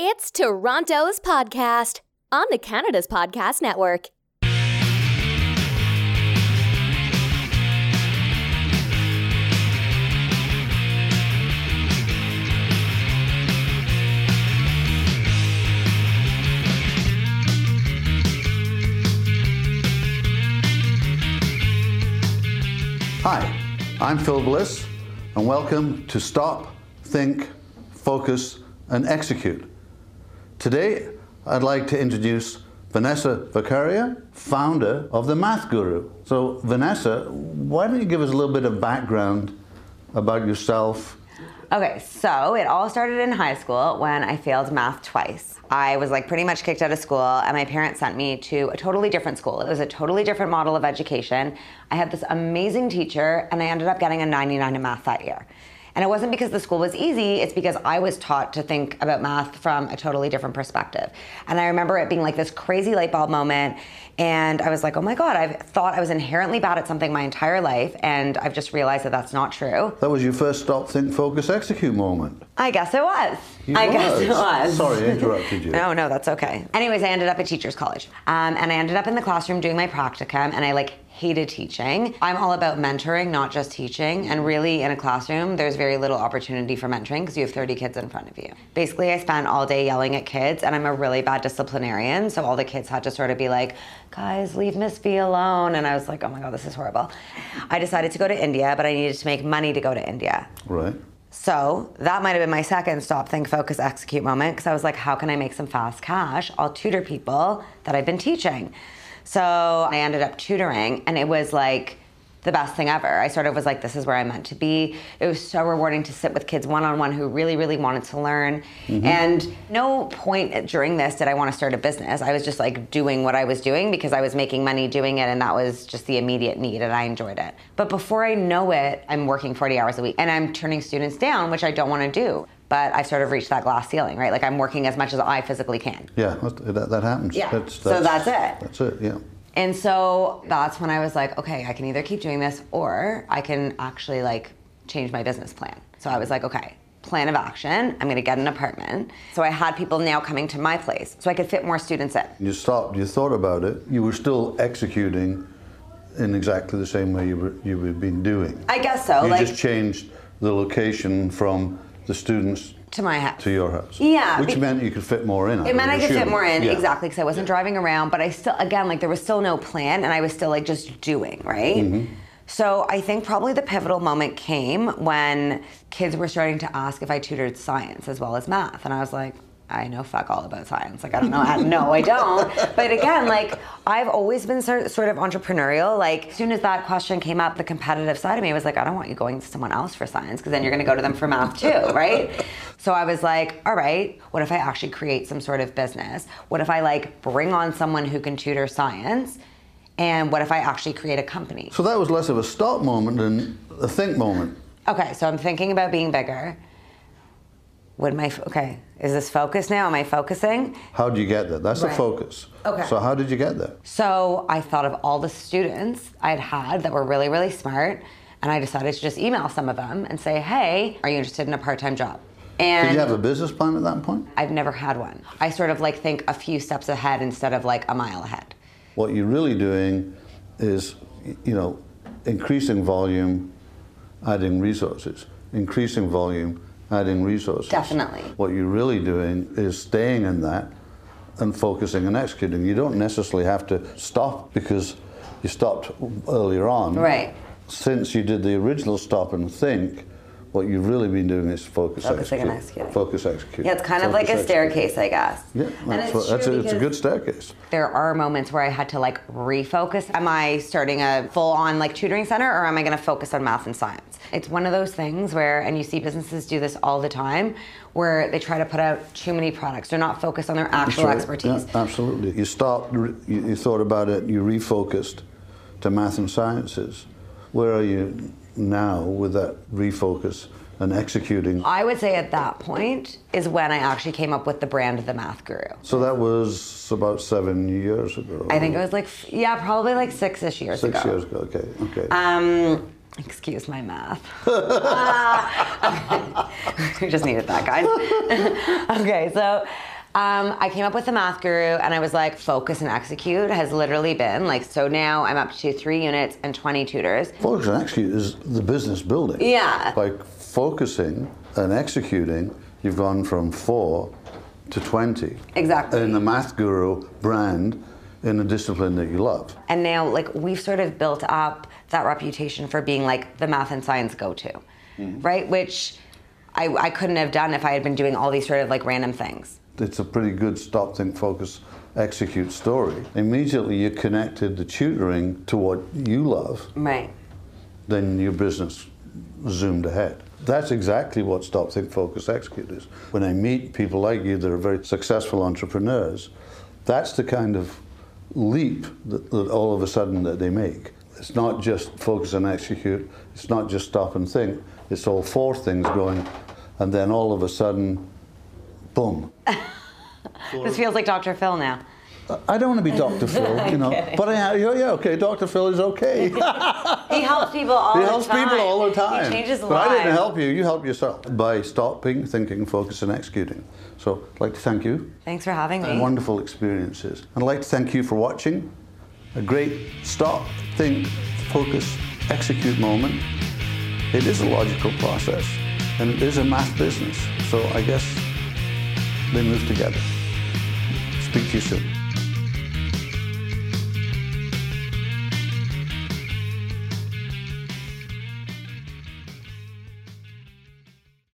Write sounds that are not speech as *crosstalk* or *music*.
It's Toronto's podcast on the Canada's Podcast Network. Hi, I'm Phil Bliss, and welcome to Stop, Think, Focus, and Execute. Today, I'd like to introduce Vanessa Vaccaria, founder of the Math Guru. So, Vanessa, why don't you give us a little bit of background about yourself? Okay, so it all started in high school when I failed math twice. I was like pretty much kicked out of school, and my parents sent me to a totally different school. It was a totally different model of education. I had this amazing teacher, and I ended up getting a 99 in math that year. And it wasn't because the school was easy, it's because I was taught to think about math from a totally different perspective. And I remember it being like this crazy light bulb moment. And I was like, oh my God, I've thought I was inherently bad at something my entire life. And I've just realized that that's not true. That was your first Stop, Think, Focus, Execute moment. I guess it was. You I guess it was. Sorry, I interrupted you. No, *laughs* no, that's okay. Anyways, I ended up at teachers college, um, and I ended up in the classroom doing my practicum, and I like hated teaching. I'm all about mentoring, not just teaching. And really, in a classroom, there's very little opportunity for mentoring because you have 30 kids in front of you. Basically, I spent all day yelling at kids, and I'm a really bad disciplinarian. So all the kids had to sort of be like, guys, leave Miss V alone. And I was like, oh my God, this is horrible. I decided to go to India, but I needed to make money to go to India. Right. So that might have been my second stop, think, focus, execute moment because I was like, how can I make some fast cash? I'll tutor people that I've been teaching. So I ended up tutoring, and it was like the best thing ever. I sort of was like, this is where I'm meant to be. It was so rewarding to sit with kids one on one who really, really wanted to learn. Mm-hmm. And no point during this did I want to start a business. I was just like doing what I was doing because I was making money doing it, and that was just the immediate need, and I enjoyed it. But before I know it, I'm working 40 hours a week, and I'm turning students down, which I don't want to do. But I sort of reached that glass ceiling, right? Like I'm working as much as I physically can. Yeah, that, that, happens. Yeah. So that's it. That's it, yeah. And so that's when I was like, okay, I can either keep doing this or I can actually like change my business plan. So I was like, okay, plan of action. I'm gonna get an apartment. So I had people now coming to my place so I could fit more students in. You stopped, you thought about it, you were still executing in exactly the same way you were, you had been doing. I guess so. You like just changed the location from the students to my house. to your house. Yeah, Which be- meant you could fit more in. It meant I could fit more in, Yeah. exactly, because I wasn't driving around, but I still, again, like there was still no plan and I was still like just doing, right? Mm-hmm. So I think probably the pivotal moment came when kids were starting to ask if I tutored science as well as math. And I was like, I know fuck all about science. Like, I don't know. how- no, I don't. But again, like, I've always been sort sort of entrepreneurial. Like, as soon as that question came up, the competitive side of me was like, I don't want you going to someone else for science because then you're going to go to them for math too, *laughs* right? So I was like, all right, what if I actually create some sort of business? What if I like bring on someone who can tutor science? And what if I actually create a company? So that was less of a stop moment than a think moment. Okay, so I'm thinking about being bigger. Would my okay? Is this focus now? Am I focusing? How do you get there? That's the focus. Okay. So how did you get there? So I thought of all the students I'd had that were really, really smart, and I decided to just email some of them and say, "Hey, are you interested in a part-time job?" And Did you have a business plan at that point? I've never had one. I sort of like think a few steps ahead instead of like a mile ahead. What you're really doing is, you know, increasing volume, adding resources. Increasing volume, adding resources. Definitely. What you're really doing is staying in that and focusing and executing. You don't necessarily have to stop because you stopped earlier on. Right. Since you did the original stop and think, what you've really been doing is focus, Focusing and execute. executing. Focus, execute. Yeah, it's kind of like Focus, a execute. staircase, I guess. Yeah, And that's, it's that's a, it's a good staircase. there are moments where I had to like refocus. Am I starting a full on like tutoring center or am I going to focus on math and science? It's one of those things where, and you see businesses do this all the time, where they try to put out too many products. They're not focused on their actual right. expertise. Yeah, absolutely. You stopped, you, you thought about it, you refocused to math and sciences. Where are you now with that refocus and executing? I would say at that point is when I actually came up with the brand of The Math Guru. So that was about seven years ago. I think it was like, yeah, probably like six ish years six ago. years ago. Okay, okay. Um, excuse my math. *laughs* *laughs* Ah. we just needed that, guys. *laughs* okay, so Um, I came up with the math guru and I was like, focus and execute has literally been like, so now I'm up to three units and 20 tutors. Focus and execute is the business building. Yeah. By focusing and executing, you've gone from four to 20. Exactly. In the Math Guru brand in a discipline that you love. And now, like, we've sort of built up that reputation for being like the math and science go to, right? Which I, I couldn't have done if I had been doing all these sort of like random things. It's a pretty good stop, think, focus, execute story. Immediately you connected the tutoring to what you love, Right. then your business zoomed ahead. That's exactly what Stop, Think, Focus, Execute is. When I meet people like you that are very successful entrepreneurs, that's the kind of leap that, that all of a sudden that they make. It's not just focus and execute. It's not just stop and think. It's all four things going, and then all of a sudden, boom. *laughs* This feels like Dr. Phil now. I don't want to be Dr. Phil, you *laughs* know, but I, yeah, yeah, okay, Dr. Phil is okay. *laughs* He helps people all He the helps people all the time. He changes but lives. I didn't help you. You help yourself by stopping, thinking, focusing, and executing. So I'd like to thank you. Thanks for having me. Wonderful experiences. I'd like to thank you for watching. A great stop, think, focus, execute moment. It is a logical process and it is a math business. So I guess they move together. Speak to you soon.